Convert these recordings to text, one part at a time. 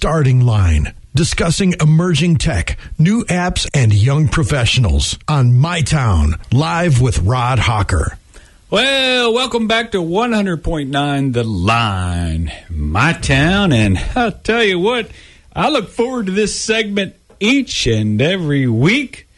starting line, discussing emerging tech, new apps, and young professionals on My Town, live with Rod Hawker. Well, welcome back to 100.9 The Line, my town. And I'll tell you what, I look forward to this segment each and every week.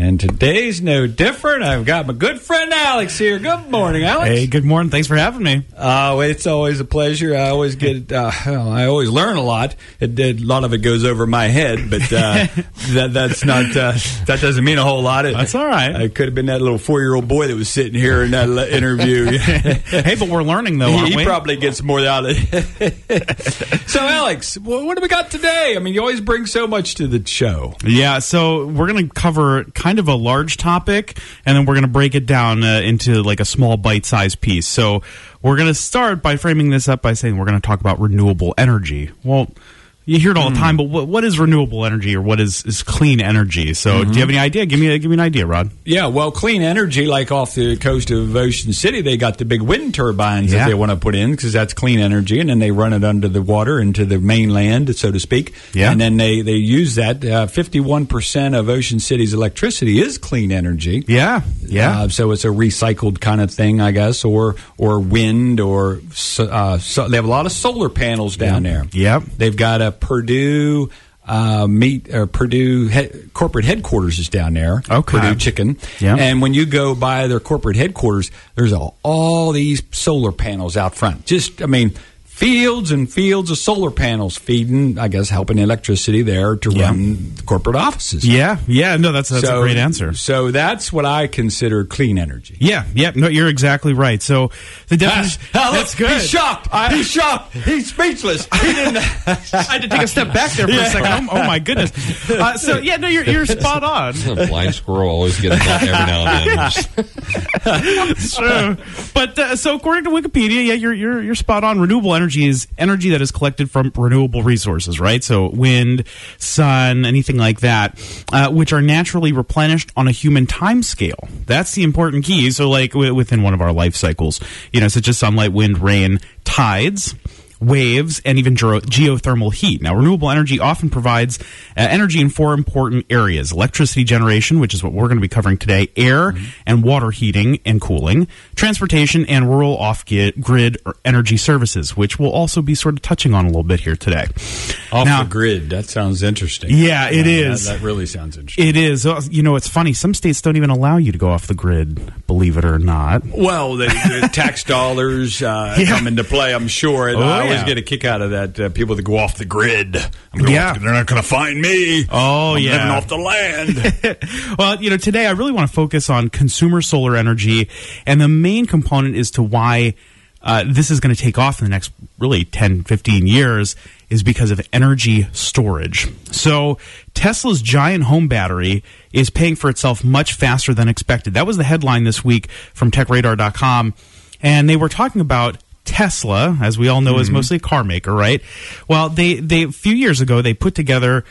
And today's no different. I've got my good friend Alex here. Good morning, Alex. Hey, good morning. Thanks for having me. Oh, it's always a pleasure. I always get, uh, I always learn a lot. It, it, a lot of it goes over my head, but uh, that, that's not, uh, that doesn't mean a whole lot. It, That's all right. I could have been that little four year old boy that was sitting here in that interview. hey, but we're learning though, aren't he we? probably gets more out of it. so, Alex, wh- what do we got today? I mean, you always bring so much to the show. yeah, so we're going to cover kind of a large topic, and then we're going to break it down uh, into like a small bite-sized piece. So we're going to start by framing this up by saying we're going to talk about renewable energy. Well. You hear it all the time, but what, what is renewable energy or what is, is clean energy? So, do you have any idea? Give me a, give me an idea, Rod. Yeah, well, clean energy, like off the coast of Ocean City, they got the big wind turbines Yeah. that they want to put in because that's clean energy, and then they run it under the water into the mainland, so to speak. Yeah. and then they they use that. uh, Fifty-one percent of Ocean City's electricity is clean energy. Yeah, yeah. Uh, so it's a recycled kind of thing, I guess, or or wind, or uh, so they have a lot of solar panels down there. Yep. They've got a Perdue uh, meat or Perdue he- corporate headquarters is down there. Okay. Perdue Chicken. Yeah. And when you go by their corporate headquarters, there's all, all these solar panels out front. Just, I mean. Fields and fields of solar panels feeding, I guess, helping electricity there to Yeah. run corporate offices. yeah, yeah. No, that's that's So- a great answer. So that's what I consider clean energy. Yeah, yeah. No, you're exactly right. So the definition. Ah, look, that's good. He's shocked. he's shocked. He's speechless. He didn't. I had to take a step back there for a second. Oh, oh my goodness. Uh, so yeah, no, you're you're spot on. A blind squirrel always gets caught every now and then. It's true. But uh, so according to Wikipedia, yeah, you're you're you're spot on. Renewable energy is energy that is collected from renewable resources, right? So wind, sun, anything like that, uh, which are naturally replenished on a human time scale. That's the important key. So like w- within one of our life cycles, you know, such as sunlight, wind, rain, tides. Waves and even geothermal heat. Now, renewable energy often provides uh, energy in four important areas electricity generation, which is what we're going to be covering today, air and water heating and cooling, transportation, and rural off grid energy services, which we'll also be sort of touching on a little bit here today. Off Now- the grid. That sounds interesting. Yeah, it it is. That, that really sounds interesting. It is. You know, it's funny. Some states don't even allow you to go off the grid, believe it or not. well, the, the tax dollars uh, Yeah. come into play, I'm sure. And Oh, I always get a kick out of that. Uh, people that go off the grid. Yeah. they're not going to find me. Oh, I'm yeah. living off the land. well, you know, today I really want to focus on consumer solar energy, and the main component is to why uh, this is going to take off in the next really 10, 15 years is because of energy storage. So, Tesla's giant home battery is paying for itself much faster than expected. That was the headline this week from techradar.com, and they were talking about Tesla, as we all know, is mostly a car maker, right? Well, they they a few years ago they put together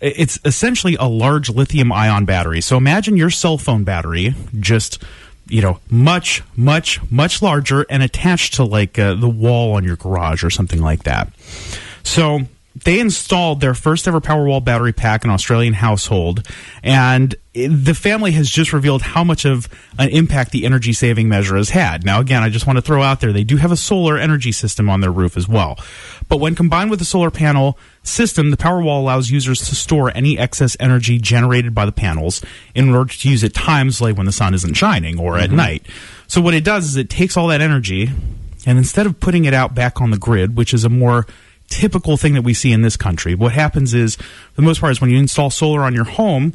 it's essentially a large lithium ion battery. So imagine your cell phone battery just you know much much much larger and attached to like uh, the wall on your garage or something like that. So they installed their first ever Powerwall battery pack in an Australian household, and it- the family has just revealed how much of an impact the energy saving measure has had. Now, again, I just want to throw out there they do have a solar energy system on their roof as well. But when combined with the solar panel system, the Powerwall allows users to store any excess energy generated by the panels in order to use at times like when the sun isn't shining or at mm-hmm. night. So, what it does is it takes all that energy and instead of putting it out back on the grid, which is a more typical thing that we see in this country, what happens is, for the most part, is when you install solar on your home,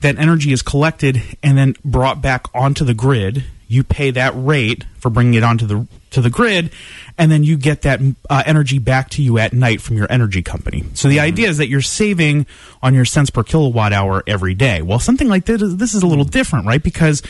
that energy is collected and then brought back onto the grid. You pay that rate for bringing it onto the to the grid, and then you get that uh, energy back to you at night from your energy company. So the idea is that you're saving on your cents per kilowatt hour every day. Well, something like this, this is a little different, right? Because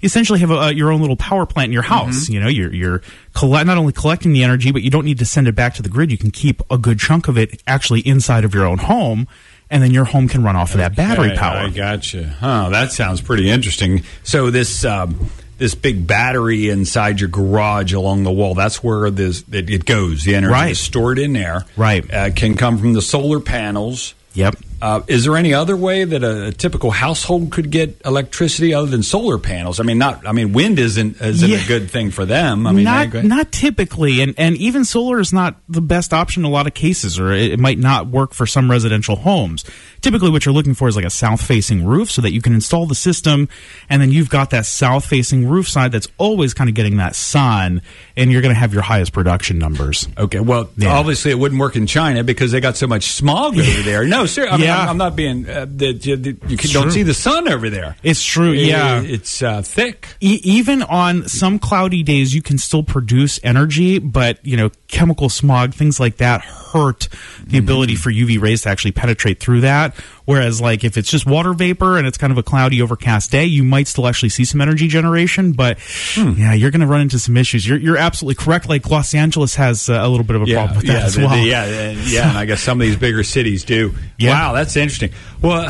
you essentially have a, uh, your own little power plant in your house. You know, you're you're colle- not only collecting the energy, but you don't need to send it back to the grid. You can keep a good chunk of it actually inside of your own home, and then your home can run off of that battery Okay, power. I gotcha. Huh, that sounds pretty interesting. So this um, this big battery inside your garage along the wall. That's where this it, it goes. The energy Right. is stored in there. Right. Uh, can come from the solar panels. Yep. Uh, is there any other way that a, a typical household could get electricity other than solar panels? I mean, not. I mean, wind isn't isn't Yeah. a good thing for them. I mean, not not typically, and and even solar is not the best option in a lot of cases, or it, it might not work for some residential homes. Typically, what you're looking for is like a south-facing roof, so that you can install the system, and then you've got that south-facing roof side that's always kind of getting that sun, and you're going to have your highest production numbers. Okay, well, Yeah. obviously it wouldn't work in China because they got so much smog over there. No, sir, I mean, Yeah. I'm, I'm not being uh, that you, that you can, don't see the sun over there. It's true, yeah. It's uh, thick. E- even on some cloudy days, you can still produce energy, but you know, chemical smog, things like that, hurt the ability for UV rays to actually penetrate through that. Whereas, like if it's just water vapor and it's kind of a cloudy, overcast day, you might still actually see some energy generation. But yeah, you're going to run into some issues. You're you're absolutely correct. Like Los Angeles has uh, a little bit of a problem with that yeah, as well. the- yeah, and, yeah, and I guess some of these bigger cities do. Yeah. Wow, that's interesting. Well,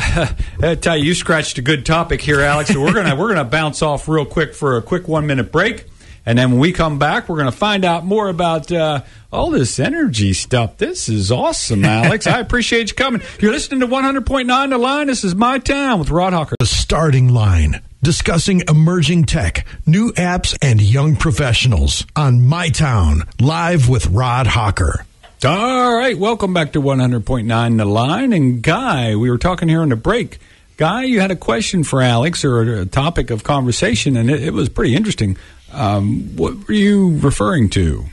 I tell you, you scratched a good topic here, Alex. So we're gonna we're gonna bounce off real quick for a quick one minute break, and then when we come back, we're gonna find out more about uh, all this energy stuff. This is awesome, Alex. I appreciate you coming. You're listening to 100.9 The Line. This is my town with Rod Hawker. The starting line, discussing emerging tech, new apps, and young professionals on My Town, live with Rod Hawker. All right, welcome back to 100.9 The Line. And Guy, we were talking here on the break. Guy, you had a question for Alex or a topic of conversation, and it, it was pretty interesting. Um, what were you referring to?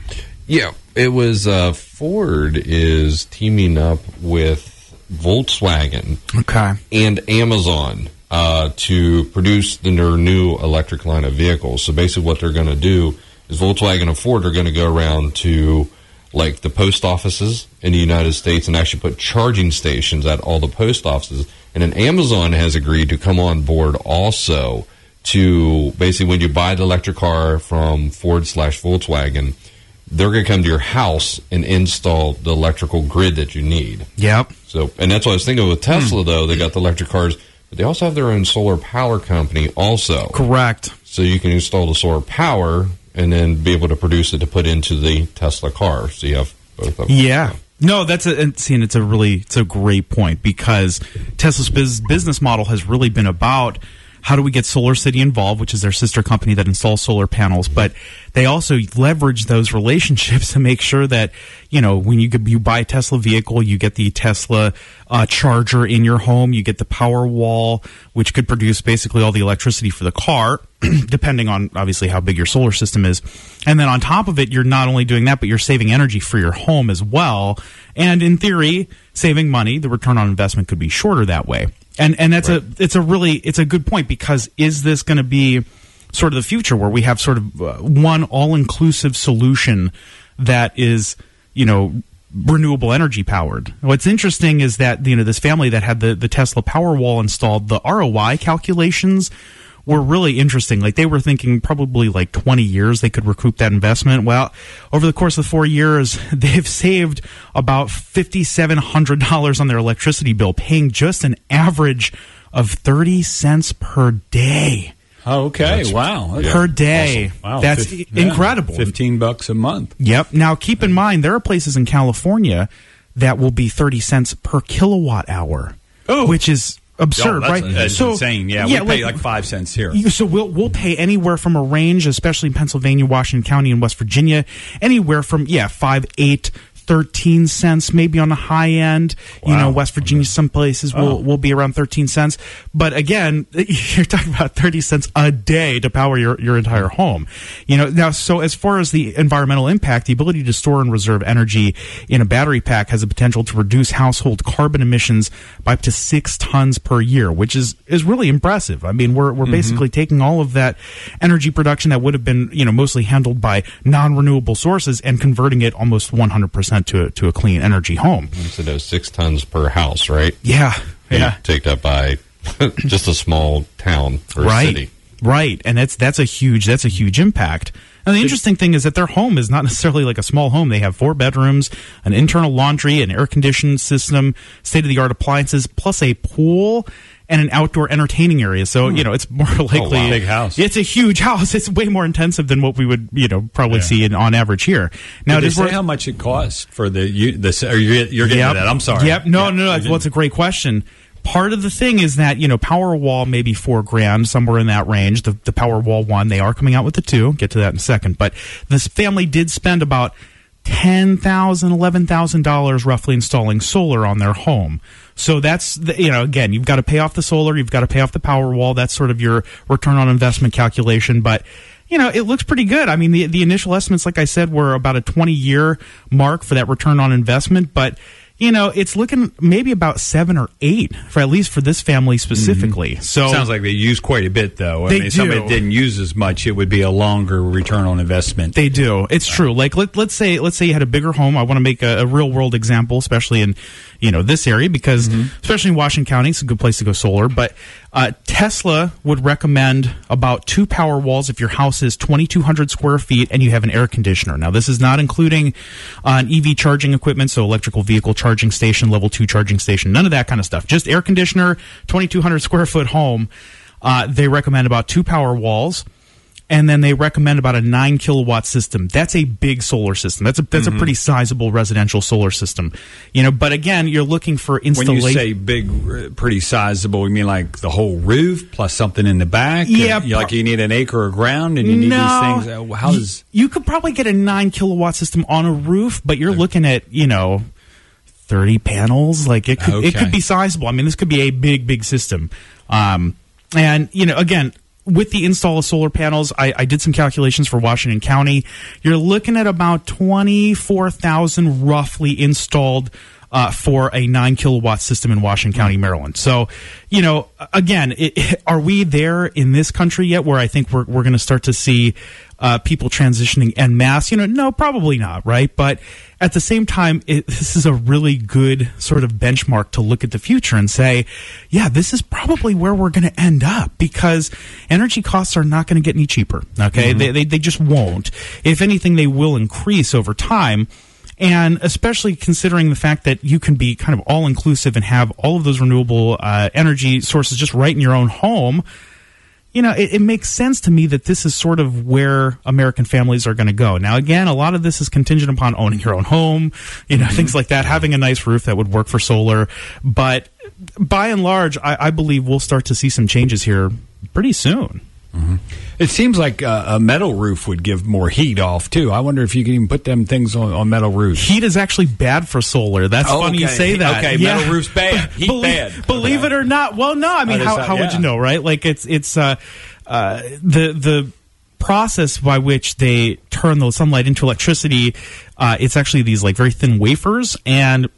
Yeah, it was uh, Ford is teaming up with Volkswagen Okay. and Amazon uh, to produce the, their new electric line of vehicles. So basically, what they're going to do is Volkswagen and Ford are going to go around to like the post offices in the United States and actually put charging stations at all the post offices. And then Amazon has agreed to come on board also to basically when you buy the electric car from Ford slash Volkswagen, they're going to come to your house and install the electrical grid that you need. Yep. So, and that's what I was thinking with Tesla, hmm. though. They got the electric cars, but they also have their own solar power company, also. Correct. So you can install the solar power and then be able to produce it to put into the Tesla car. So you have both of them. Yeah. No, that's a and see, and it's a really it's a great point because Tesla's biz, business model has really been about how do we get SolarCity involved, which is their sister company that installs solar panels, but they also leverage those relationships to make sure that you know when you you buy a Tesla vehicle, you get the Tesla uh, charger in your home, you get the Powerwall, which could produce basically all the electricity for the car, depending on obviously how big your solar system is. And then on top of it, you're not only doing that, but you're saving energy for your home as well. And in theory, saving money, the return on investment could be shorter that way. And and that's a it's a really it's a good point because is this going to be sort of the future where we have sort of uh, one all inclusive solution that is you know renewable energy powered. What's interesting is that you know this family that had the the Tesla Powerwall installed, the ROI calculations were really interesting. Like they were thinking probably like 20 years they could recoup that investment. Well, over the course of 4 years, they've saved about $5700 on their electricity bill paying just an average of 30 cents per day. Oh, okay, wow. Per day. Wow, That's fif- incredible. yeah, 15 bucks a month. Yep. Now keep in mind there are places in California that will be 30 cents per kilowatt hour. Oh. Which is absurd, Oh, right? That's insane. Yeah, we pay like, five cents here. So we'll we'll pay anywhere from a range, especially in Pennsylvania, Washington County, and West Virginia, anywhere from yeah five, eight, 13 cents, maybe on the high end. You know, West Virginia, some places Oh. will, will be around 13 cents. But again, you're talking about 30 cents a day to power your, your entire home. You know, now, so as far as the environmental impact, the ability to store and reserve energy in a battery pack has the potential to reduce household carbon emissions by up to six tons per year, which is, is really impressive. I mean, we're, we're mm-hmm. basically taking all of that energy production that would have been, you know, mostly handled by non-renewable sources and converting it almost 100% to a, to a clean energy home. So those six tons per house, right? Yeah. And Yeah. you Take that by just a small town or right. city. Right. And that's that's a huge that's a huge impact. And the interesting thing is that their home is not necessarily like a small home. They have four bedrooms, an internal laundry, an air conditioned system, state of the art appliances, plus a pool. And an outdoor entertaining area. So hmm. you know, it's more oh, likely wow. Big house. It's a huge house. It's way more intensive than what we would you know probably Yeah. see in, on average here. Now Did it they say worth- how much it costs for the you, the or you're, you're getting to that? I'm sorry. Yep. No, Yeah, no, no. I Well, it's a great question. Part of the thing is that you know Powerwall maybe four grand somewhere in that range. The the Powerwall one they are coming out with the two. Get to that in a second. But this family did spend about ten thousand, eleven thousand dollars roughly installing solar on their home. So that's the, you know again you've got to pay off the solar, you've got to pay off the Powerwall. That's sort of your return on investment calculation, but you know, it looks pretty good. I mean, the the initial estimates, like I said, were about a 20 year mark for that return on investment, but you know, it's looking maybe about seven or eight for at least for this family specifically. Mm-hmm. So Sounds like they use quite a bit, though. I They mean, if somebody didn't use as much, it would be a longer return on investment. They do. It's true. Like let, let's say let's say you had a bigger home. I want to make a, a real world example, especially in you know this area because mm-hmm. especially in Washington County, it's a good place to go solar. But uh, Tesla would recommend about two Powerwalls if your house is 2,200 square feet and you have an air conditioner. Now this is not including uh, an EV charging equipment, so electrical vehicle charging station, level two charging station, none of that kind of stuff. Just air conditioner, 2,200 square foot home. Uh, they recommend about two Powerwalls and then they recommend about a nine kilowatt system. That's a big solar system. That's a that's Mm-hmm. a pretty sizable residential solar system. You know, but again, you're looking for installation. When you say big, uh, pretty sizable, you mean like the whole roof plus something in the back? Yeah, like you need an acre of ground and you need no, these things. Uh, How you, does you could probably get a nine kilowatt system on a roof, but you're looking at you know. 30 panels like it could it could be sizable i mean this could be a big big system um, and you know again with the install of solar panels I, I did some calculations for washington county. You're looking at about 24000 roughly installed uh, for a nine kilowatt system in Washington County, Maryland. So, you know, again, it, are we there in this country yet where I think we're, we're going to start to see uh, people transitioning en masse? You know, no, probably not, right? But at the same time, it, this is a really good sort of benchmark to look at the future and say, yeah, this is probably where we're going to end up because energy costs are not going to get any cheaper. Okay. They, they, they just won't. If anything, they will increase over time. And especially considering the fact that you can be kind of all inclusive and have all of those renewable uh, energy sources just right in your own home, you know, it, it makes sense to me that this is sort of where American families are going to go. Now, again, a lot of this is contingent upon owning your own home, you know, things like that, having a nice roof that would work for solar. But by and large, I, I believe we'll start to see some changes here pretty soon. It seems like uh, a metal roof would give more heat off too. I wonder if you can even put them things on, on metal roofs. Heat is actually bad for solar. That's Oh, funny you say that. Okay, metal roof's bad. Heat believe, bad. Believe Okay. it or not. Well, no. I mean, how, how not- would you know, right? Like it's it's uh, uh, the the process by which they turn the sunlight into electricity. Uh, it's actually these like very thin wafers and.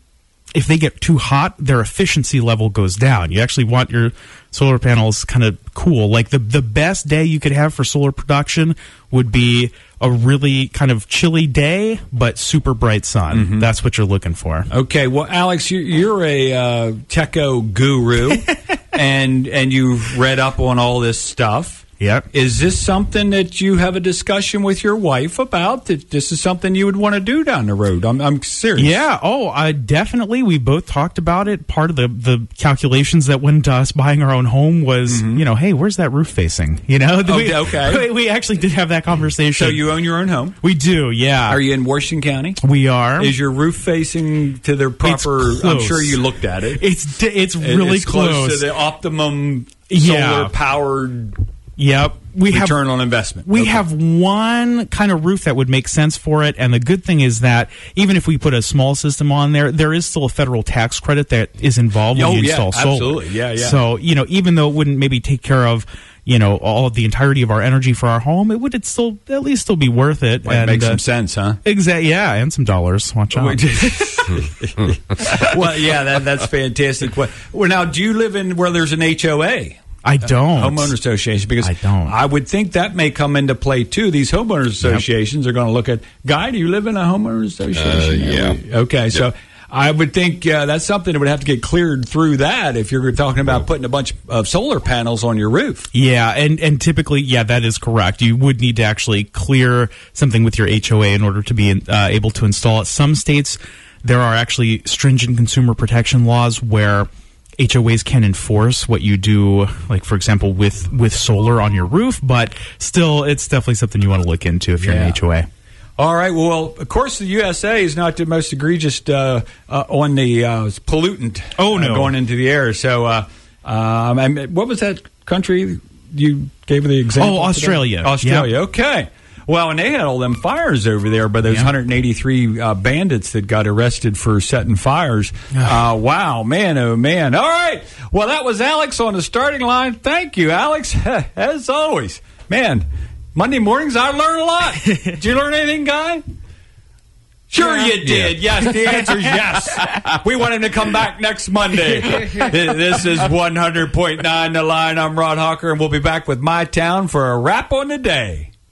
If they get too hot, their efficiency level goes down. You actually want your solar panels kind of cool. Like the the best day you could have for solar production would be a really kind of chilly day, but super bright sun. Mm-hmm. That's what you're looking for. Okay, well, Alex, you, you're a uh, techo guru, and and you've read up on all this stuff. Yep. Is this something that you have a discussion with your wife about? That this is something you would want to do down the road? I'm, I'm serious. Yeah. Oh, uh, definitely. We both talked about it. Part of the the calculations that went into us buying our own home was, you know, hey, where's that roof facing? You know. Oh, we, okay. We, actually did have that conversation. So you own your own home? We do. Yeah. Are you in Washington County? We are. Is your roof facing to the proper? I'm sure you looked at it. It's it's really it's close. close. to the optimum Yeah. powered Yep. We have return on investment. We Okay. have one kind of roof that would make sense for it, and the good thing is that even if we put a small system on there, there is still a federal tax credit that is involved when Oh, you yeah, install solar. absolutely. Yeah, yeah. So you know, even though it wouldn't maybe take care of you know all of the entirety of our energy for our home, it would it still at least still be worth it. Might and, make uh, some sense, huh? Exactly. Yeah, and some dollars. Watch out. well, yeah, that, that's fantastic. Well, now, do you live in where there's an HOA? I don't. Homeowner association because I don't. I would think that may come into play too. These homeowners associations are going to look at. Guy, do you live in a homeowner association? Uh, yeah. Okay, so I would think uh, that's something that would have to get cleared through that if you're talking about putting a bunch of solar panels on your roof. Yeah, and and typically, yeah, that is correct. You would need to actually clear something with your HOA in order to be uh, able to install it. Some states there are actually stringent consumer protection laws where HOAs can enforce what you do, like for example, with with solar on your roof. But still, it's definitely something you want to look into if you're Yeah. an HOA. All right. Well, of course, the USA is not the most egregious uh, uh, on the uh, pollutant. Oh, uh, no. going into the air. So, uh, um, what was that country you gave the example? Oh, today? Australia. Australia. Okay. Well, and they had all them fires over there by those Yeah. 183 uh, bandits that got arrested for setting fires. uh, wow, man, oh man. All right. Well, that was Alex on the starting line. Thank you, Alex. As always, man. Monday mornings, I learn a lot. Did you learn anything, guy? Sure, Yeah. you did. Yes, the answer is yes. We want him to come back next Monday. this is 100.9 The Line. I'm Rod Hawker, and we'll be back with My Town for a wrap on the day.